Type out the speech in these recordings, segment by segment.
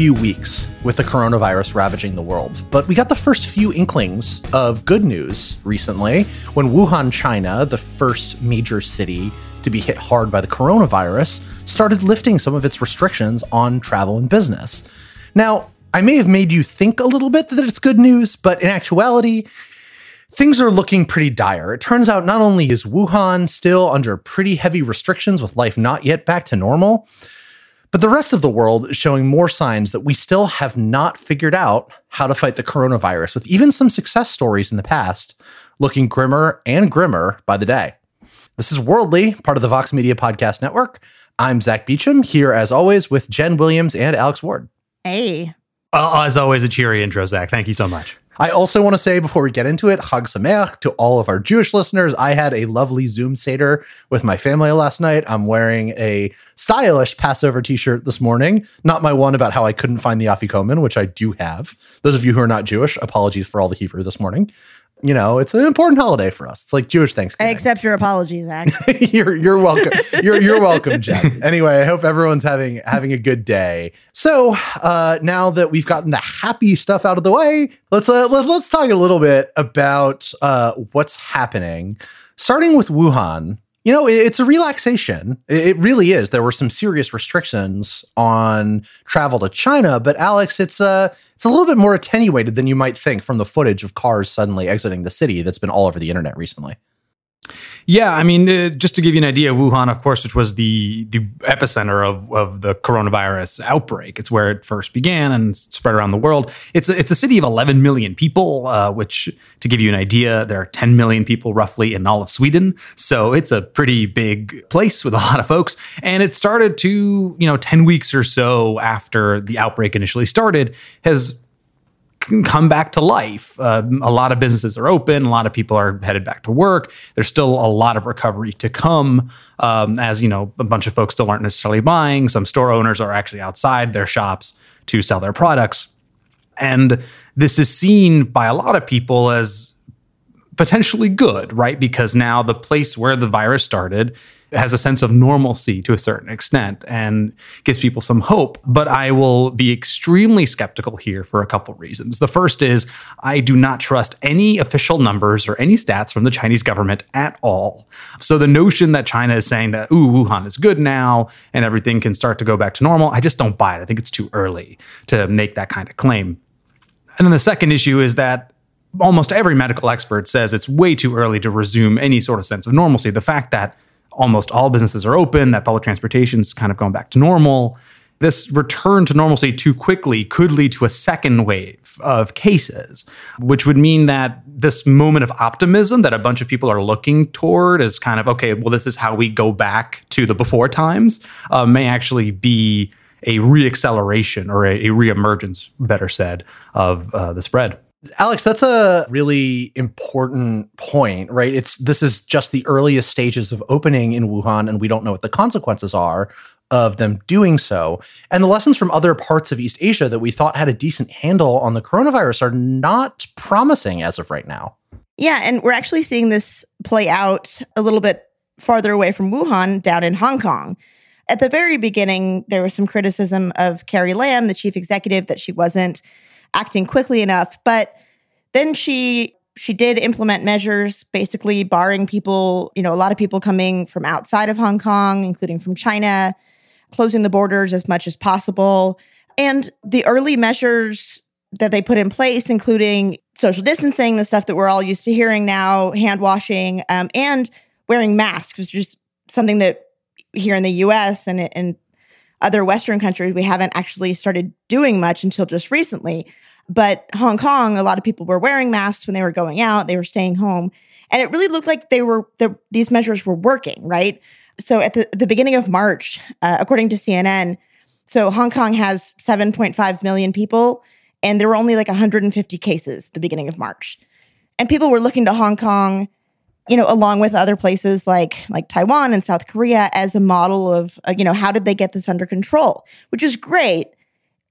few weeks with the coronavirus ravaging the world, but we got the first few inklings of good news recently when Wuhan, China, the first major city to be hit hard by the coronavirus, started lifting some of its restrictions on travel and business. Now, I may have made you think a little bit that it's good news, but in actuality, things are looking pretty dire. It turns out not only is Wuhan still under pretty heavy restrictions with life not yet back to normal, but the rest of the world is showing more signs that we still have not figured out how to fight the coronavirus, with even some success stories in the past looking grimmer and grimmer by the day. This is Worldly, part of the Vox Media Podcast Network. I'm Zack Beauchamp, here as always with Jen Williams and Alex Ward. Hey. Uh, as always, a cheery intro, Zack. Thank you so much. I also want to say before we get into it, Chag Sameach to all of our Jewish listeners. I had a lovely Zoom Seder with my family last night. I'm wearing a stylish Passover t-shirt this morning. Not my one about how I couldn't find the Afikoman, which I do have. Those of you who are not Jewish, apologies for all the Hebrew this morning you know, it's an important holiday for us. It's like Jewish Thanksgiving. I accept your apologies, Zack. you're you're welcome. You're you're welcome, Jen. Anyway, I hope everyone's having having a good day. So uh, now that we've gotten the happy stuff out of the way, let's uh, let, let's talk a little bit about uh, what's happening. Starting with Wuhan, you know, it's a relaxation. It really is. There were some serious restrictions on travel to China, but Alex, it's a uh, it's a little bit more attenuated than you might think from the footage of cars suddenly exiting the city that's been all over the internet recently. Yeah, I mean, uh, just to give you an idea, Wuhan, of course, which was the the epicenter of, of the coronavirus outbreak. It's where it first began and spread around the world. It's a, it's a city of 11 million people, uh, which, to give you an idea, there are 10 million people roughly in all of Sweden. So it's a pretty big place with a lot of folks. And it started to, you know, 10 weeks or so after the outbreak initially started, has come back to life. Uh, a lot of businesses are open. A lot of people are headed back to work. There's still a lot of recovery to come, um, as you know, a bunch of folks still aren't necessarily buying. Some store owners are actually outside their shops to sell their products, and this is seen by a lot of people as potentially good, right? Because now the place where the virus started has a sense of normalcy to a certain extent and gives people some hope. But I will be extremely skeptical here for a couple reasons. The first is I do not trust any official numbers or any stats from the Chinese government at all. So the notion that China is saying that, ooh, Wuhan is good now and everything can start to go back to normal, I just don't buy it. I think it's too early to make that kind of claim. And then the second issue is that almost every medical expert says it's way too early to resume any sort of sense of normalcy. The fact that almost all businesses are open, that public transportation is kind of going back to normal. This return to normalcy too quickly could lead to a second wave of cases, which would mean that this moment of optimism that a bunch of people are looking toward is kind of okay, well, this is how we go back to the before times, uh, may actually be a reacceleration or a, a reemergence, better said, of uh, the spread. Alex, that's a really important point, right? It's this is just the earliest stages of opening in Wuhan, and we don't know what the consequences are of them doing so. And the lessons from other parts of East Asia that we thought had a decent handle on the coronavirus are not promising as of right now. Yeah, and we're actually seeing this play out a little bit farther away from Wuhan down in Hong Kong. At the very beginning, there was some criticism of Carrie Lam, the chief executive, that she wasn't acting quickly enough. But then she she did implement measures basically barring people, you know, a lot of people coming from outside of Hong Kong, including from China, closing the borders as much as possible. And the early measures that they put in place, including social distancing, the stuff that we're all used to hearing now, hand washing, um, and wearing masks, which is something that here in the US and in other Western countries, we haven't actually started doing much until just recently. But Hong Kong, a lot of people were wearing masks when they were going out, they were staying home. And it really looked like they were the, these measures were working, right? So at the, the beginning of March, uh, according to CNN, so Hong Kong has 7.5 million people, and there were only like 150 cases at the beginning of March. And people were looking to Hong Kong, you know, along with other places like like Taiwan and South Korea as a model of, uh, you know, how did they get this under control? Which is great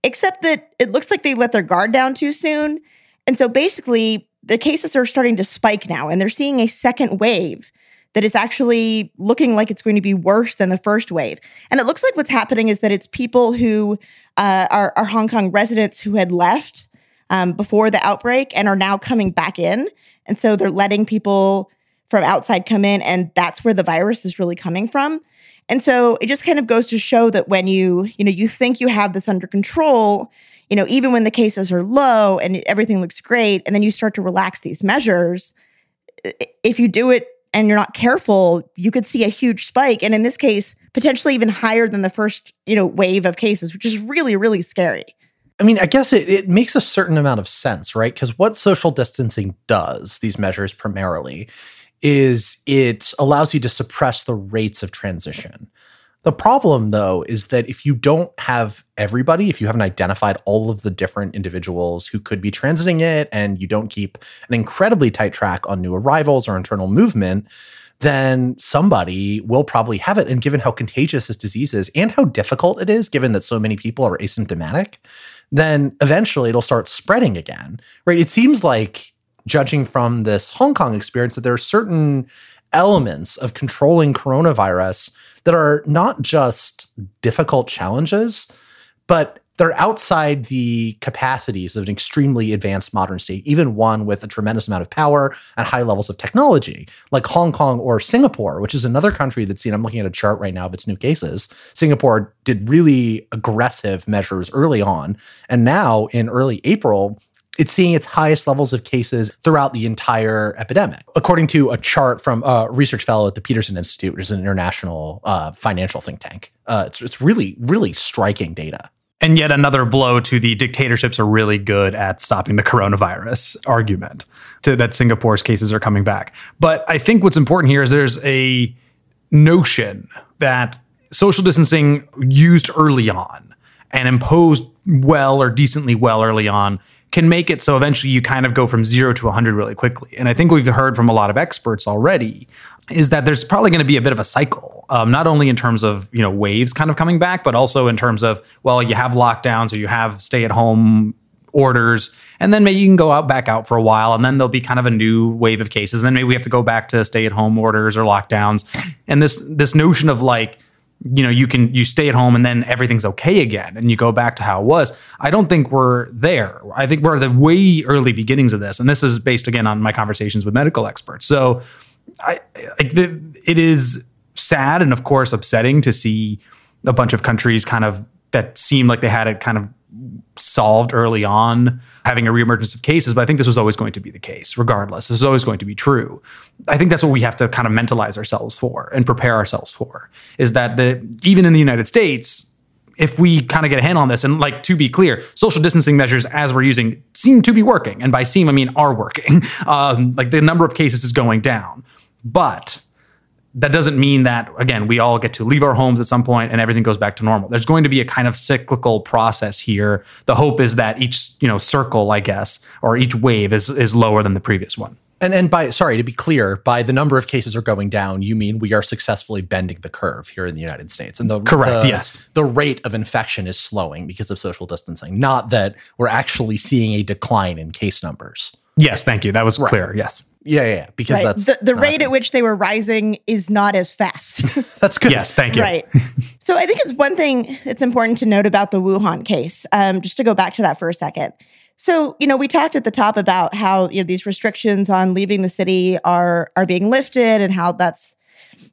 except that it looks like they let their guard down too soon. And so basically, the cases are starting to spike now, and they're seeing a second wave that is actually looking like it's going to be worse than the first wave. And it looks like what's happening is that it's people who uh, are, are, Hong Kong residents who had left um, before the outbreak and are now coming back in. And so they're letting people from outside come in, and that's where the virus is really coming from. And so it just kind of goes to show that when you, you know, you think you have this under control, you know, even when the cases are low and everything looks great, and then you start to relax these measures, if you do it and you're not careful, you could see a huge spike. And in this case, potentially even higher than the first, you know, wave of cases, which is really, really scary. I mean, I guess it, it makes a certain amount of sense, right? Because what social distancing does, these measures primarily, is it allows you to suppress the rates of transition. The problem, though, is that if you don't have everybody, if you haven't identified all of the different individuals who could be transiting it, and you don't keep an incredibly tight track on new arrivals or internal movement, then somebody will probably have it. And given how contagious this disease is and how difficult it is, given that so many people are asymptomatic, then eventually it'll start spreading again, right? It seems like judging from this Hong Kong experience, that there are certain elements of controlling coronavirus that are not just difficult challenges, but they're outside the capacities of an extremely advanced modern state, even one with a tremendous amount of power and high levels of technology, like Hong Kong or Singapore, which is another country that's seen. I'm looking at a chart right now of its new cases. Singapore did really aggressive measures early on. And now in early April, it's seeing its highest levels of cases throughout the entire epidemic. According to a chart from a research fellow at the Peterson Institute, which is an international uh, financial think tank, uh, it's, it's really, really striking data. And yet another blow to the dictatorships are really good at stopping the coronavirus argument to that Singapore's cases are coming back. But I think what's important here is there's a notion that social distancing used early on and imposed well or decently well early on can make it so eventually you kind of go from zero to 100 really quickly. And I think we've heard from a lot of experts already is that there's probably going to be a bit of a cycle, um, not only in terms of you know waves kind of coming back, but also in terms of well, you have lockdowns or you have stay at home orders, and then maybe you can go out back out for a while, and then there'll be kind of a new wave of cases, and then maybe we have to go back to stay at home orders or lockdowns, and this this notion of like you know you can you stay at home and then everything's okay again and you go back to how it was. I don't think we're there. I think we're at the way early beginnings of this. And this is based again on my conversations with medical experts. So i, I it is sad and of course upsetting to see a bunch of countries kind of that seemed like they had it kind of solved early on having a reemergence of cases, but I think this was always going to be the case, regardless. This is always going to be true. I think that's what we have to kind of mentalize ourselves for and prepare ourselves for is that the even in the United States, if we kind of get a handle on this, and like to be clear, social distancing measures as we're using seem to be working. And by seem, I mean are working. Um, like the number of cases is going down. But that doesn't mean that again we all get to leave our homes at some point and everything goes back to normal. There's going to be a kind of cyclical process here. The hope is that each you know circle i guess or each wave is is lower than the previous one. And and by sorry to be clear by the number of cases are going down you mean we are successfully bending the curve here in the united states. And the correct the, yes. the rate of infection is slowing because of social distancing not that we're actually seeing a decline in case numbers Yes, thank you. That was clear. Yes. Yeah, yeah, yeah, because Right. that's the, the not rate at which they were rising is not as fast. that's good. Yes, thank you. Right. so I think it's one thing it's important to note about the Wuhan case, um, just to go back to that for a second. So, you know, we talked at the top about how, you know, these restrictions on leaving the city are are being lifted and how that's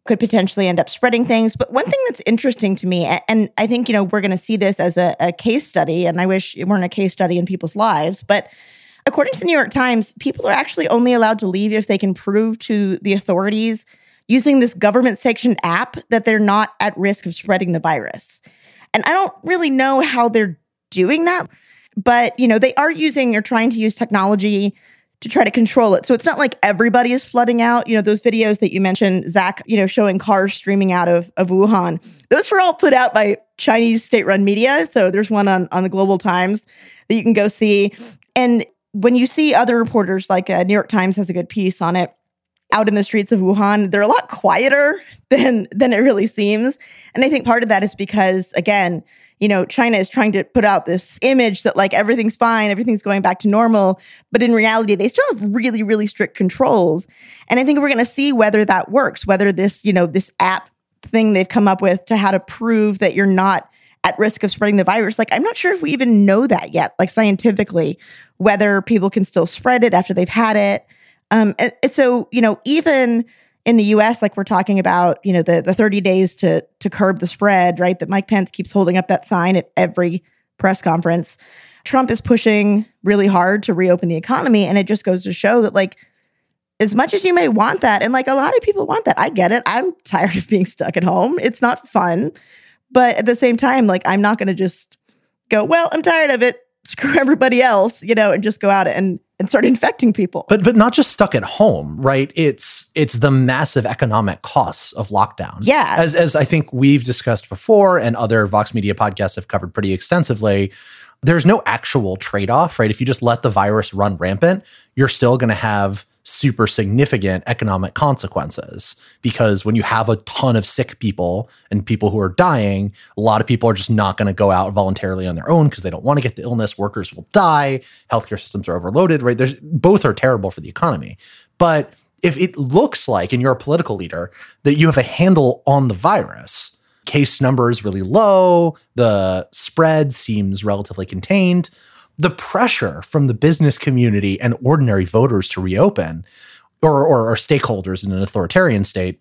could potentially end up spreading things. But one thing that's interesting to me, and I think, you know, we're going to see this as a, a case study, and I wish it weren't a case study in people's lives, but according to the New York Times, people are actually only allowed to leave if they can prove to the authorities using this government sanctioned app that they're not at risk of spreading the virus. And I don't really know how they're doing that, but you know, they are using or trying to use technology to try to control it. So it's not like everybody is flooding out. You know, those videos that you mentioned, Zack, you know, showing cars streaming out of, of Wuhan, those were all put out by Chinese state-run media. So there's one on, on the Global Times that you can go see. And when you see other reporters, like uh, New York Times has a good piece on it, out in the streets of Wuhan, they're a lot quieter than than it really seems. And I think part of that is because again, you know, China is trying to put out this image that like everything's fine, everything's going back to normal, but in reality they still have really really strict controls. And I think we're going to see whether that works, whether this, you know, this app thing they've come up with to how to prove that you're not at risk of spreading the virus. Like, I'm not sure if we even know that yet, like scientifically, whether people can still spread it after they've had it. Um, and, and so, you know, even in the US, like we're talking about, you know, the, the 30 days to to curb the spread, right? That Mike Pence keeps holding up that sign at every press conference. Trump is pushing really hard to reopen the economy. And it just goes to show that, like, as much as you may want that, and like a lot of people want that, I get it. I'm tired of being stuck at home. It's not fun. But at the same time, like, I'm not going to just go, well, I'm tired of it. Screw everybody else, you know, and just go out and, and start infecting people. But but not just stuck at home, right? It's it's the massive economic costs of lockdown. Yeah. As as I think we've discussed before and other Vox Media podcasts have covered pretty extensively, there's no actual trade-off, right? If you just let the virus run rampant, you're still going to have super significant economic consequences because when you have a ton of sick people and people who are dying, a lot of people are just not going to go out voluntarily on their own because they don't want to get the illness. Workers will die. Healthcare systems are overloaded, right? There's both are terrible for the economy. But if it looks like, and you're a political leader, that you have a handle on the virus, case number is really low, the spread seems relatively contained, the pressure from the business community and ordinary voters to reopen or, or, or stakeholders in an authoritarian state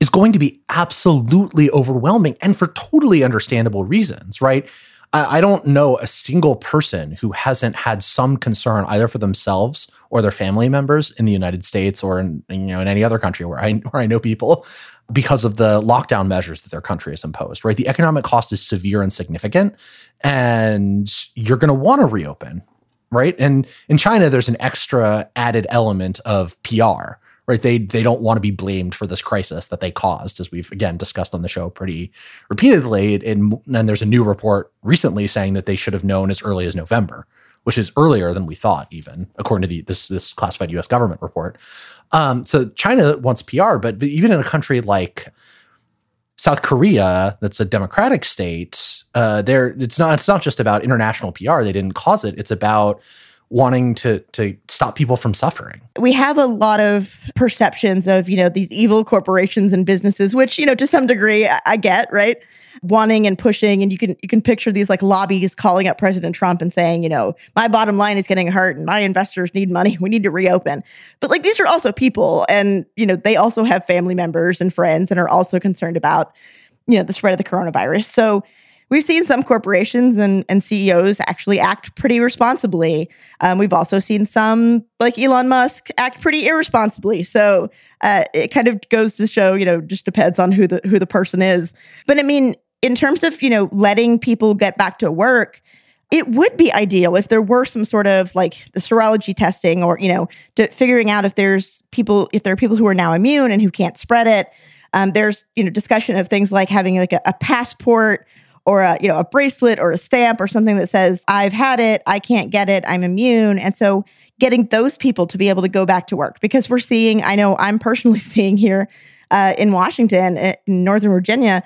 is going to be absolutely overwhelming and for totally understandable reasons, right? I, I don't know a single person who hasn't had some concern either for themselves or their family members in the United States or in you know in any other country where I where I know people because of the lockdown measures that their country has imposed, right? The economic cost is severe and significant, and you're going to want to reopen, right? And in China, there's an extra added element of PR, right? They they don't want to be blamed for this crisis that they caused, as we've again discussed on the show pretty repeatedly. And then there's a new report recently saying that they should have known as early as November, which is earlier than we thought, even according to the this this classified U.S. government report. Um, so China wants PR, but, but even in a country like South Korea, that's a democratic state, uh, there it's not it's not just about international PR. They didn't cause it. It's about wanting to to stop people from suffering. we have a lot of perceptions of you know these evil corporations and businesses which you know to some degree I, I get right wanting and pushing and you can you can picture these like lobbies calling up president trump and saying you know my bottom line is getting hurt and my investors need money we need to reopen but like these are also people and you know they also have family members and friends and are also concerned about you know the spread of the coronavirus so we've seen some corporations and, and CEOs actually act pretty responsibly. Um, we've also seen some, like Elon Musk, act pretty irresponsibly. So uh, it kind of goes to show, you know, just depends on who the who the person is. But I mean, in terms of you know letting people get back to work. It would be ideal if there were some sort of like the serology testing or, you know, figuring out if there's people, if there are people who are now immune and who can't spread it. Um, there's, you know, discussion of things like having like a, a passport or a you know a bracelet or a stamp or something that says I've had it, I can't get it, I'm immune. And so getting those people to be able to go back to work because we're seeing, I know I'm personally seeing here uh, in Washington, in Northern Virginia,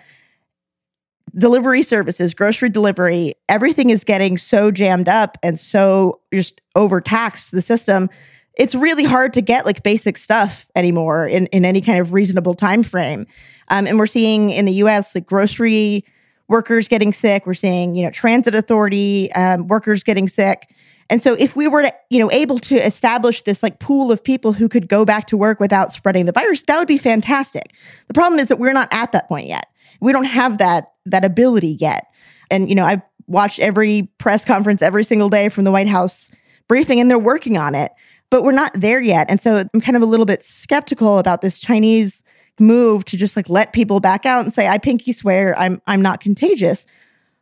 delivery services, grocery delivery, everything is getting so jammed up and so just overtaxed the system. It's really hard to get like basic stuff anymore in, in any kind of reasonable time frame. Um, and we're seeing in the US like grocery workers getting sick. We're seeing, you know, transit authority um, workers getting sick. And so if we were to, you know, able to establish this like pool of people who could go back to work without spreading the virus, that would be fantastic. The problem is that we're not at that point yet. We don't have that that ability yet. And you know, I've watched every press conference every single day from the White House briefing and they're working on it, but we're not there yet. And so I'm kind of a little bit skeptical about this Chinese move to just like let people back out and say I pinky swear I'm I'm not contagious.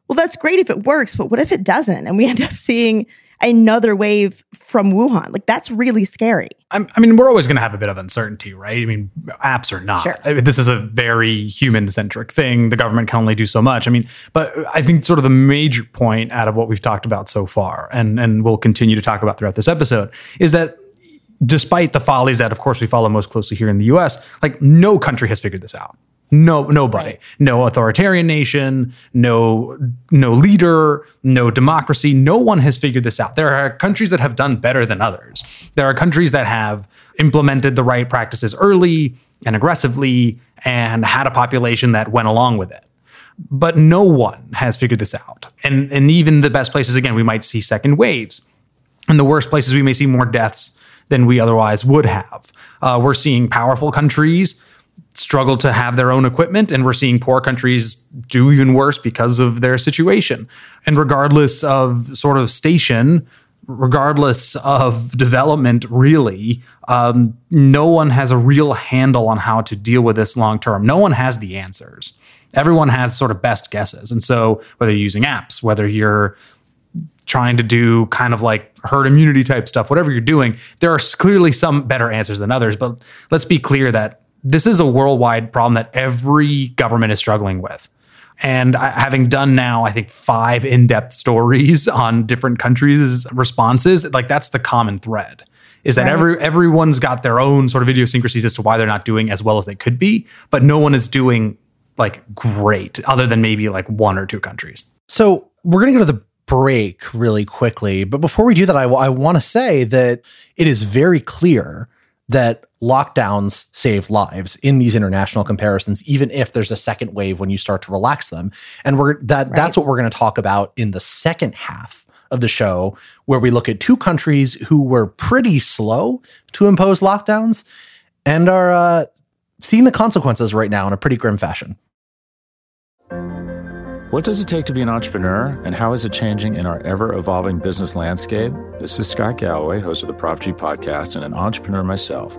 Well, that's great if it works, but what if it doesn't and we end up seeing another wave from Wuhan. Like that's really scary. I'm, i mean, we're always going to have a bit of uncertainty, right? I mean, apps are not. Sure. I mean, this is a very human centric thing. The government can only do so much. I mean, but I think sort of the major point out of what we've talked about so far, and and we'll continue to talk about throughout this episode, is that despite the follies that, of course, we follow most closely here in the U.S., like no country has figured this out. No, nobody. Right. No authoritarian nation. No, no leader. No democracy. No one has figured this out. There are countries that have done better than others. There are countries that have implemented the right practices early and aggressively and had a population that went along with it. But no one has figured this out. And and even the best places, again, we might see second waves. In the worst places, we may see more deaths than we otherwise would have. Uh, we're seeing powerful countries struggle to have their own equipment, and we're seeing poor countries do even worse because of their situation. And regardless of sort of station, regardless of development, really, um, no one has a real handle on how to deal with this long term. No one has the answers. Everyone has sort of best guesses. And so, whether you're using apps, whether you're trying to do kind of like herd immunity type stuff, whatever you're doing, there are clearly some better answers than others. But let's be clear that this is a worldwide problem that every government is struggling with. And I, having done now, I think five in-depth stories on different countries' responses, like that's the common thread. Is that right. every everyone's got their own sort of idiosyncrasies as to why they're not doing as well as they could be, but no one is doing like great, other than maybe like one or two countries. So we're gonna go to the break really quickly, but before we do that, I, I want to say that it is very clear that lockdowns save lives in these international comparisons even if there's a second wave when you start to relax them and we're that right. that's what we're going to talk about in the second half of the show where we look at two countries who were pretty slow to impose lockdowns and are uh, seeing the consequences right now in a pretty grim fashion what does it take to be an entrepreneur, and how is it changing in our ever evolving business landscape? This is Scott Galloway, host of the Prop G podcast, and an entrepreneur myself.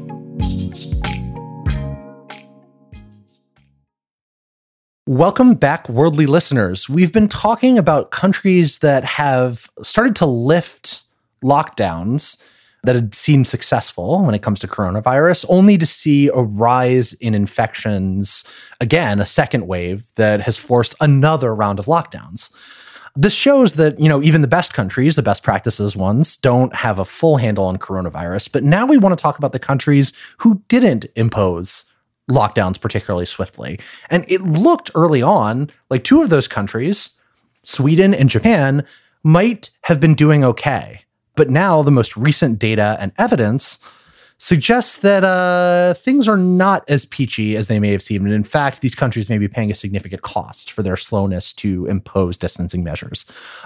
Welcome back, worldly listeners. We've been talking about countries that have started to lift lockdowns that had seemed successful when it comes to coronavirus, only to see a rise in infections, again, a second wave that has forced another round of lockdowns. This shows that, you know, even the best countries, the best practices ones, don't have a full handle on coronavirus. But now we want to talk about the countries who didn't impose lockdowns particularly swiftly. And it looked early on like two of those countries, Sweden and Japan, might have been doing okay. But now the most recent data and evidence suggests that uh, things are not as peachy as they may have seemed. And in fact, these countries may be paying a significant cost for their slowness to impose distancing measures.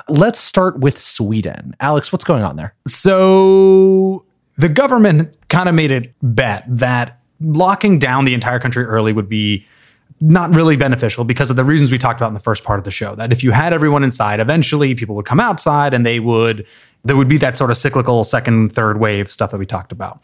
Let's start with Sweden. Alex, what's going on there? So the government kind of made a bet that locking down the entire country early would be not really beneficial because of the reasons we talked about in the first part of the show. That if you had everyone inside, eventually people would come outside and they would there would be that sort of cyclical second, third wave stuff that we talked about.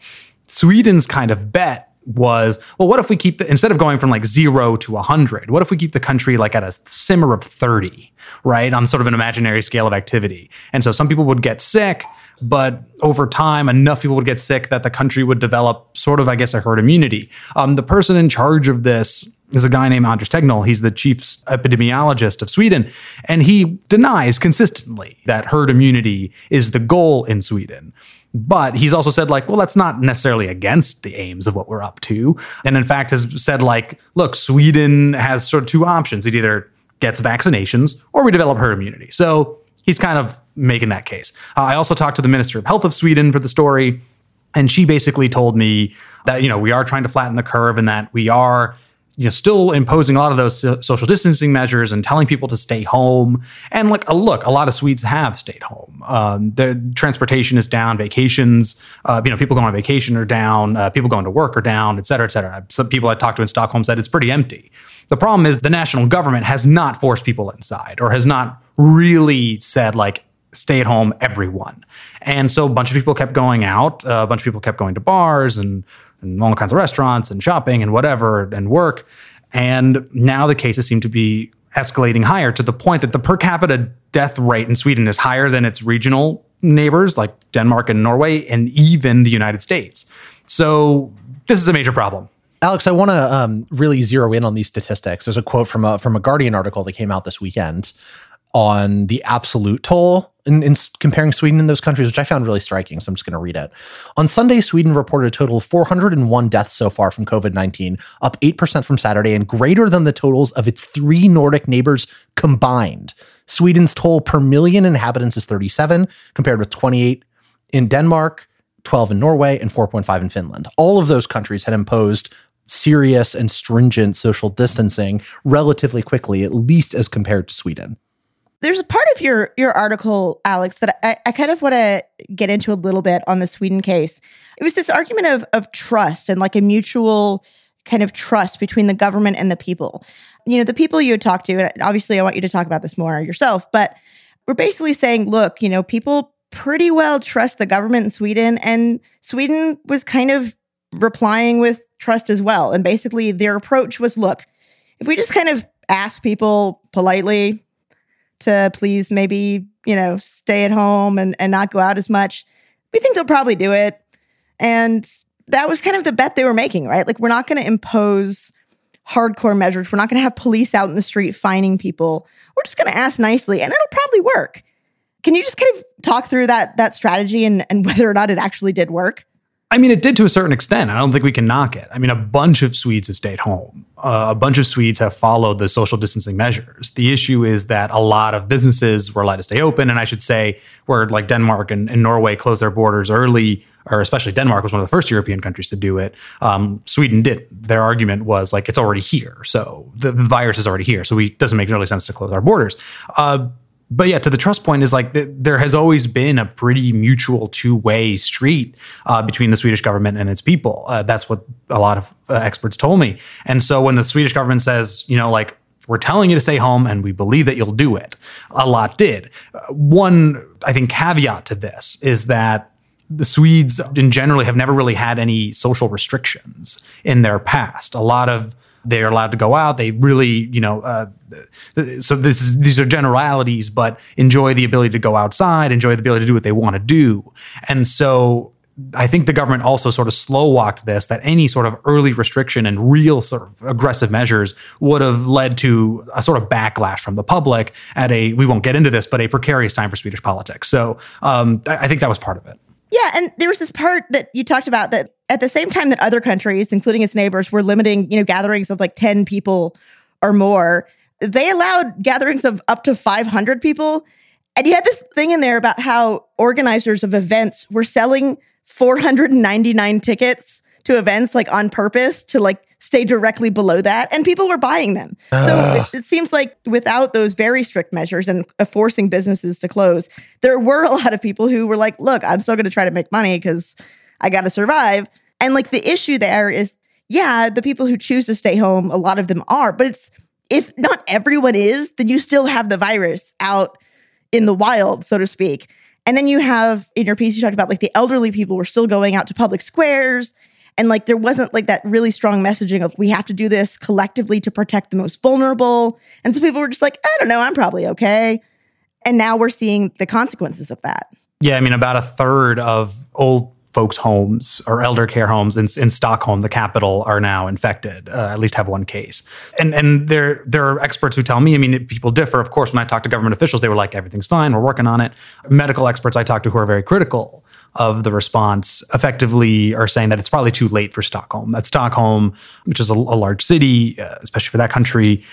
Sweden's kind of bet was, well, what if we keep the, instead of going from like zero to 100, what if we keep the country like at a simmer of 30, right? On sort of an imaginary scale of activity. And so some people would get sick, but over time, enough people would get sick that the country would develop sort of, I guess, a herd immunity. Um, the person in charge of this is a guy named Anders Tegnell. He's the chief epidemiologist of Sweden, and he denies consistently that herd immunity is the goal in Sweden. But he's also said, like, well, that's not necessarily against the aims of what we're up to. And in fact, has said, like, look, Sweden has sort of two options. It either gets vaccinations or we develop herd immunity. So he's kind of making that case. Uh, I also talked to the Minister of Health of Sweden for the story, and she basically told me that, you know, we are trying to flatten the curve and that we are you know, still imposing a lot of those social distancing measures and telling people to stay home. And like, uh, look, a lot of Swedes have stayed home. Um, the transportation is down, vacations, uh, you know, people going on vacation are down, uh, people going to work are down, et cetera, et cetera. Some people I talked to in Stockholm said it's pretty empty. The problem is the national government has not forced people inside or has not really said like, stay at home, everyone. And so a bunch of people kept going out. Uh, a bunch of people kept going to bars and and all kinds of restaurants and shopping and whatever and work. And now the cases seem to be escalating higher to the point that the per capita death rate in Sweden is higher than its regional neighbors like Denmark and Norway and even the United States. So this is a major problem. Alex, I want to um, really zero in on these statistics. There's a quote from a from a Guardian article that came out this weekend on the absolute toll in, in, comparing Sweden and those countries, which I found really striking. So I'm just going to read it. On Sunday, Sweden reported a total of 401 deaths so far from COVID 19, up 8% from Saturday, and greater than the totals of its three Nordic neighbors combined. Sweden's toll per million inhabitants is 37, compared with 28 in Denmark, 12 in Norway, and 4.5 in Finland. All of those countries had imposed serious and stringent social distancing relatively quickly, at least as compared to Sweden there's a part of your your article, Alex, that I, I kind of want to get into a little bit on the Sweden case. It was this argument of of trust and like a mutual kind of trust between the government and the people. You know, the people you had talked to, and obviously I want you to talk about this more yourself, but we're basically saying, look, you know, people pretty well trust the government in Sweden, and Sweden was kind of replying with trust as well. And basically their approach was, look, if we just kind of ask people politely, to please maybe, you know, stay at home and, and not go out as much, we think they'll probably do it. And that was kind of the bet they were making, right? Like, we're not going to impose hardcore measures. We're not going to have police out in the street fining people. We're just going to ask nicely and it'll probably work. Can you just kind of talk through that that strategy and, and whether or not it actually did work? I mean, it did to a certain extent. I don't think we can knock it. I mean, a bunch of Swedes have stayed home. Uh, a bunch of Swedes have followed the social distancing measures. The issue is that a lot of businesses were allowed to stay open. And I should say, where like Denmark and, and Norway closed their borders early, or especially Denmark was one of the first European countries to do it. Um, Sweden did. Their argument was like, it's already here. So the virus is already here. So it doesn't make really sense to close our borders. Uh, but yeah, to the trust point is like th- there has always been a pretty mutual two way street uh, between the Swedish government and its people. Uh, that's what a lot of uh, experts told me. And so when the Swedish government says, you know, like we're telling you to stay home and we believe that you'll do it, a lot did. Uh, one, I think, caveat to this is that the Swedes in generally have never really had any social restrictions in their past. A lot of they're allowed to go out. They really, you know, uh, so this is these are generalities, but enjoy the ability to go outside, enjoy the ability to do what they want to do, and so. I think the government also sort of slow walked this that any sort of early restriction and real sort of aggressive measures would have led to a sort of backlash from the public at a, we won't get into this, but a precarious time for Swedish politics. So um, I think that was part of it. Yeah, and there was this part that you talked about that at the same time that other countries, including its neighbors, were limiting, you know, gatherings of like 10 people or more, they allowed gatherings of up to 500 people. And you had this thing in there about how organizers of events were selling 499 tickets to events like on purpose to like stay directly below that and people were buying them. So it, it seems like without those very strict measures and uh, forcing businesses to close, there were a lot of people who were like, look, I'm still going to try to make money because I got to survive. And like the issue there is, yeah, the people who choose to stay home, a lot of them are, but it's if not everyone is, then you still have the virus out in the wild, so to speak. And then you have in your piece, you talked about like the elderly people were still going out to public squares. And like there wasn't like that really strong messaging of we have to do this collectively to protect the most vulnerable. And so people were just like, I don't know, I'm probably okay. And now we're seeing the consequences of that. Yeah, I mean, about a third of old folks' homes or elder care homes in, in Stockholm, the capital, are now infected. Uh, at least have one case. And and there there are experts who tell me. I mean, people differ. Of course, when I talk to government officials, they were like, "Everything's fine. We're working on it." Medical experts I talk to who are very critical of the response effectively are saying that it's probably too late for Stockholm. That Stockholm, which is a, a large city, uh, especially for that country,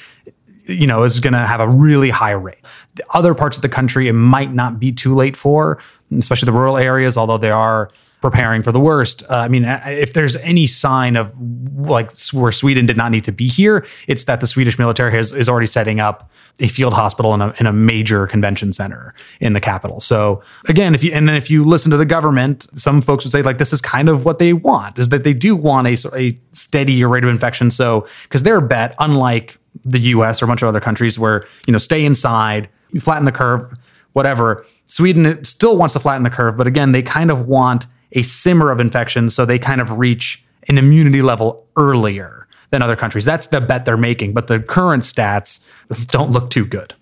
you know, is going to have a really high rate. The other parts of the country, it might not be too late for, especially the rural areas, although they are preparing for the worst. Uh, I mean, if there's any sign of like where Sweden did not need to be here, it's that the Swedish military has, is already setting up a field hospital in a, in a major convention center in the capital. So again, if you and then if you listen to the government, some folks would say like this is kind of what they want is that they do want a a steady rate of infection. So because their bet, unlike the U.S. or a bunch of other countries where you know stay inside, you flatten the curve, whatever. Sweden still wants to flatten the curve, but again, they kind of want a simmer of infections so they kind of reach an immunity level earlier than other countries. That's the bet they're making, but the current stats don't look too good.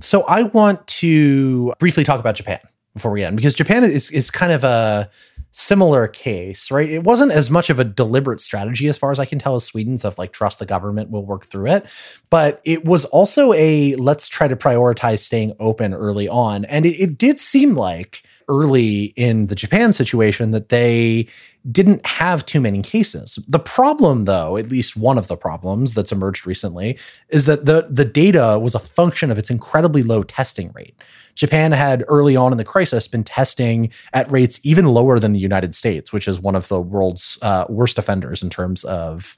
So I want to briefly talk about Japan before we end because Japan is is kind of a similar case, right? It wasn't as much of a deliberate strategy as far as I can tell as Sweden's of like trust the government, we'll work through it. But it was also a let's try to prioritize staying open early on. And it, it did seem like early in the Japan situation that they didn't have too many cases. The problem, though, at least one of the problems that's emerged recently, is that the, the data was a function of its incredibly low testing rate. Japan had early on in the crisis been testing at rates even lower than the United States, which is one of the world's uh, worst offenders in terms of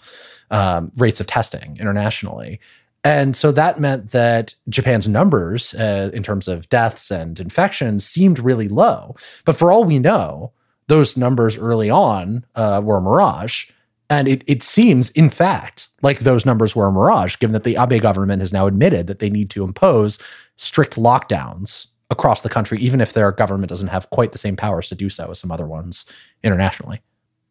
um, rates of testing internationally. And so that meant that Japan's numbers uh, in terms of deaths and infections seemed really low. But for all we know, those numbers early on uh, were a mirage. And it, it seems, in fact, like those numbers were a mirage, given that the Abe government has now admitted that they need to impose strict lockdowns across the country, even if their government doesn't have quite the same powers to do so as some other ones internationally.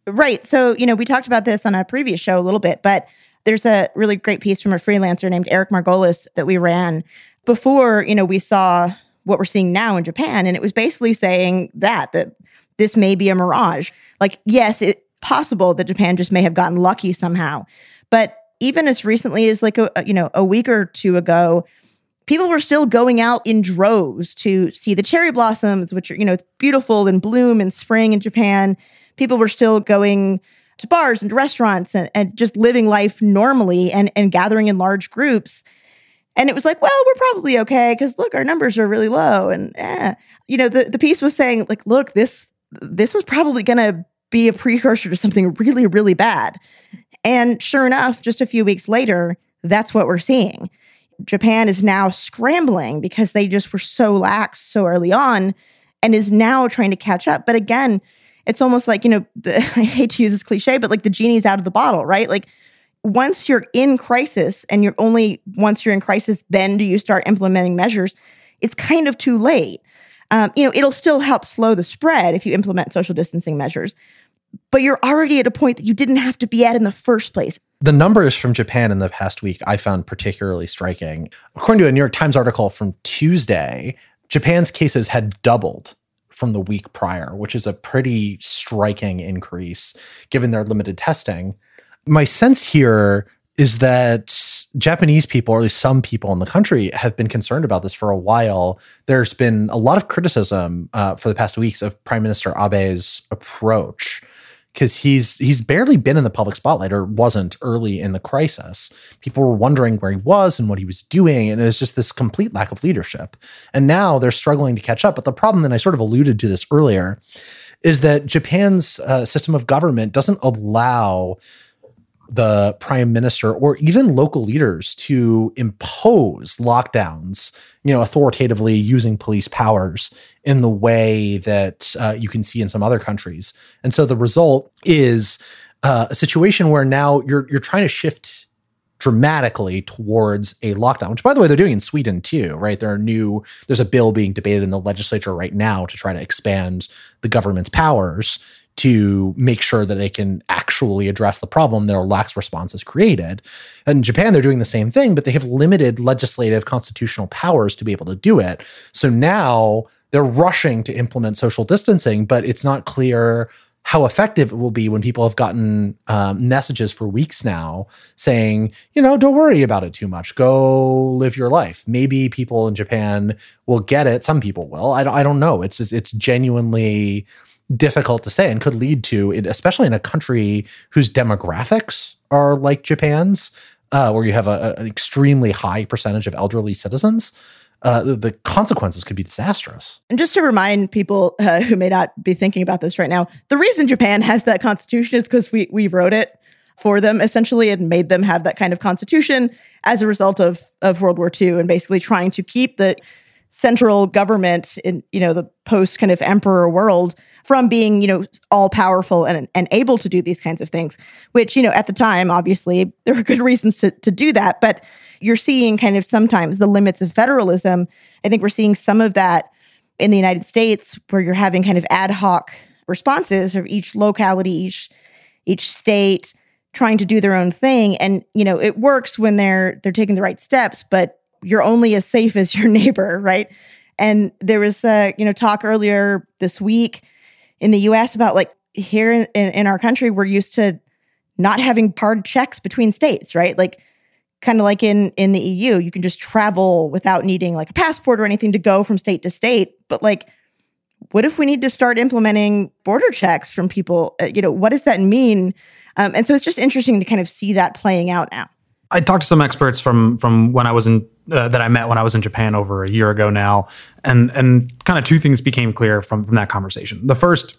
Right. So, you know, we talked about this on a previous show a little bit, but there's a really great piece from a freelancer named Eric Margolis that we ran before, you know, we saw what we're seeing now in Japan. And it was basically saying that, that this may be a mirage. Like, yes, it's possible that Japan just may have gotten lucky somehow. But even as recently as like a, you know, a week or two ago, people were still going out in droves to see the cherry blossoms, which are, you know, beautiful and bloom in spring in Japan. People were still going to bars and to restaurants and, and just living life normally and, and gathering in large groups. And it was like, well, we're probably okay because look, our numbers are really low. And eh. you know, the, the piece was saying, like, look, this this was probably gonna be a precursor to something really, really bad. And sure enough, just a few weeks later, that's what we're seeing. Japan is now scrambling because they just were so lax so early on and is now trying to catch up. But again, it's almost like, you know, the, I hate to use this cliche, but like the genie's out of the bottle, right? Like once you're in crisis and you're only once you're in crisis, then do you start implementing measures? It's kind of too late. Um, you know, it'll still help slow the spread if you implement social distancing measures, but you're already at a point that you didn't have to be at in the first place. The numbers from Japan in the past week I found particularly striking. According to a New York Times article from Tuesday, Japan's cases had doubled from the week prior, which is a pretty striking increase given their limited testing. My sense here is that Japanese people, or at least some people in the country, have been concerned about this for a while. There's been a lot of criticism uh, for the past weeks of Prime Minister Abe's approach, because he's he's barely been in the public spotlight or wasn't early in the crisis. People were wondering where he was and what he was doing, and it was just this complete lack of leadership. And now they're struggling to catch up. But the problem, and I sort of alluded to this earlier, is that Japan's uh, system of government doesn't allow the prime minister or even local leaders to impose lockdowns, you know, authoritatively using police powers in the way that uh, you can see in some other countries. And so the result is uh, a situation where now you're you're trying to shift dramatically towards a lockdown, which by the way they're doing in Sweden too, right? There are new there's a bill being debated in the legislature right now to try to expand the government's powers to make sure that they can actually address the problem that their lax response has created. And in Japan, they're doing the same thing, but they have limited legislative constitutional powers to be able to do it. So now they're rushing to implement social distancing, but it's not clear how effective it will be when people have gotten um, messages for weeks now saying, you know, don't worry about it too much. Go live your life. Maybe people in Japan will get it. Some people will. I don't, I don't know. It's it's genuinely difficult to say and could lead to, especially in a country whose demographics are like Japan's, uh, where you have a, an extremely high percentage of elderly citizens. Uh, the, consequences could be disastrous. And just to remind people uh, who may not be thinking about this right now, the reason Japan has that constitution is because we we wrote it for them essentially and made them have that kind of constitution as a result of of World War II and basically trying to keep the central government in you know the post kind of emperor world from being you know all powerful and, and able to do these kinds of things which you know at the time obviously there were good reasons to, to do that. But you're seeing kind of sometimes the limits of federalism. I think we're seeing some of that in the united states where you're having kind of ad hoc responses of each locality each each state trying to do their own thing. And you know it works when they're they're taking the right steps but you're only as safe as your neighbor, right? And there was uh, you know talk earlier this week in the U.S. about like here in, in our country we're used to not having hard checks between states, right? Like kind of like in in the EU, you can just travel without needing like a passport or anything to go from state to state. But like, what if we need to start implementing border checks from people? Uh, you know, what does that mean? Um, and so it's just interesting to kind of see that playing out now. I talked to some experts from from when I was in uh, that I met when I was in Japan over a year ago now, and and kind of two things became clear from from that conversation. The first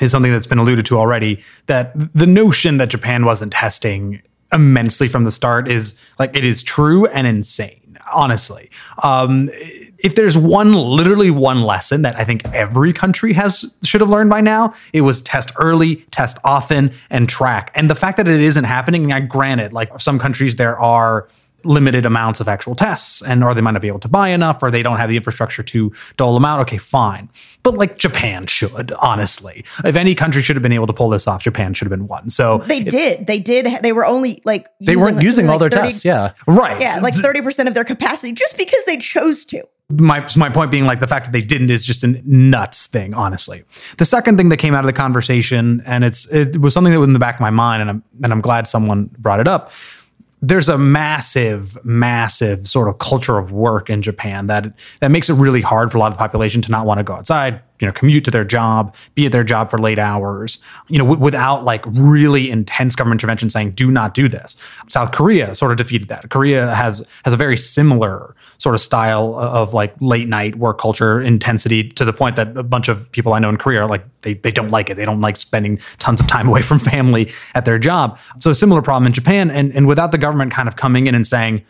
is something that's been alluded to already that the notion that Japan wasn't testing immensely from the start is like it is true and insane honestly. Um, if there's one, literally one lesson that I think every country has should have learned by now, it was test early, test often, and track. And the fact that it isn't happening, I granted, like some countries there are limited amounts of actual tests and or they might not be able to buy enough or they don't have the infrastructure to dole them out. Okay fine. But like japan should honestly. If any country should have been able to pull this off japan should have been one. So they it, did. They did they were only like they weren't using all like their 30, tests yeah. Right. Yeah like 30% of their capacity just because they chose to. My my point being like the fact that they didn't is just a nuts thing honestly. The second thing that came out of the conversation and it's it was something that was in the back of my mind and I'm and I'm glad someone brought it up there's a massive, massive sort of culture of work in Japan that that makes it really hard for a lot of the population to not want to go outside, you know, commute to their job, be at their job for late hours, you know, w- without like really intense government intervention saying, "Do not do this." South Korea sort of defeated that. Korea has has a very similar sort of style of like late night work culture intensity to the point that a bunch of people I know in Korea are like they, they don't like it. They don't like spending tons of time away from family at their job. So similar problem in Japan. And, and without the government kind of coming in and saying,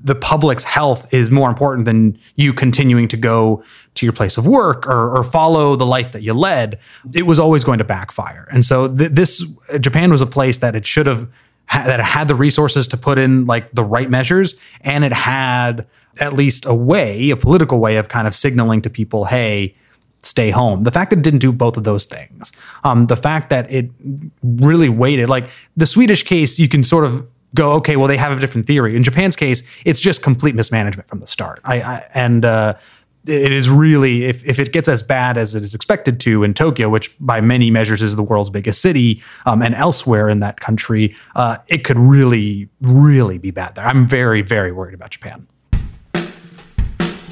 the public's health is more important than you continuing to go to your place of work or, or follow the life that you led, it was always going to backfire. And so th- this Japan was a place that it should have that it had the resources to put in like the right measures and it had at least a way, a political way of kind of signaling to people, hey, stay home. The fact that it didn't do both of those things, um, the fact that it really waited, like the Swedish case, you can sort of go, okay, well, they have a different theory. In Japan's case, it's just complete mismanagement from the start. I, I and uh, it is really if, if it gets as bad as it is expected to in Tokyo, which by many measures is the world's biggest city, um, and elsewhere in that country, uh, it could really, really be bad there. I'm very, very worried about Japan.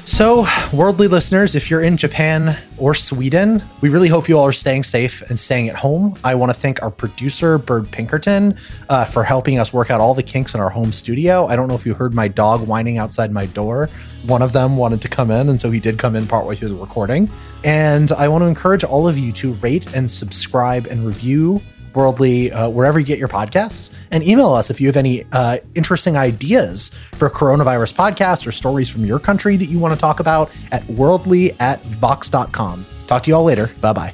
So, worldly listeners, if you're in Japan or Sweden, we really hope you all are staying safe and staying at home. I want to thank our producer, Bird Pinkerton, uh, for helping us work out all the kinks in our home studio. I don't know if you heard my dog whining outside my door. One of them wanted to come in, and so he did come in partway through the recording. And I want to encourage all of you to rate and subscribe and review Worldly uh, wherever you get your podcasts and email us if you have any uh, interesting ideas for coronavirus podcasts or stories from your country that you want to talk about at worldly at vox.com. Talk to you all later. Bye bye.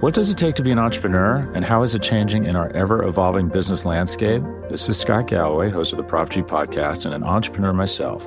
What does it take to be an entrepreneur, and how is it changing in our ever evolving business landscape? This is Scott Galloway, host of the Prop G podcast, and an entrepreneur myself.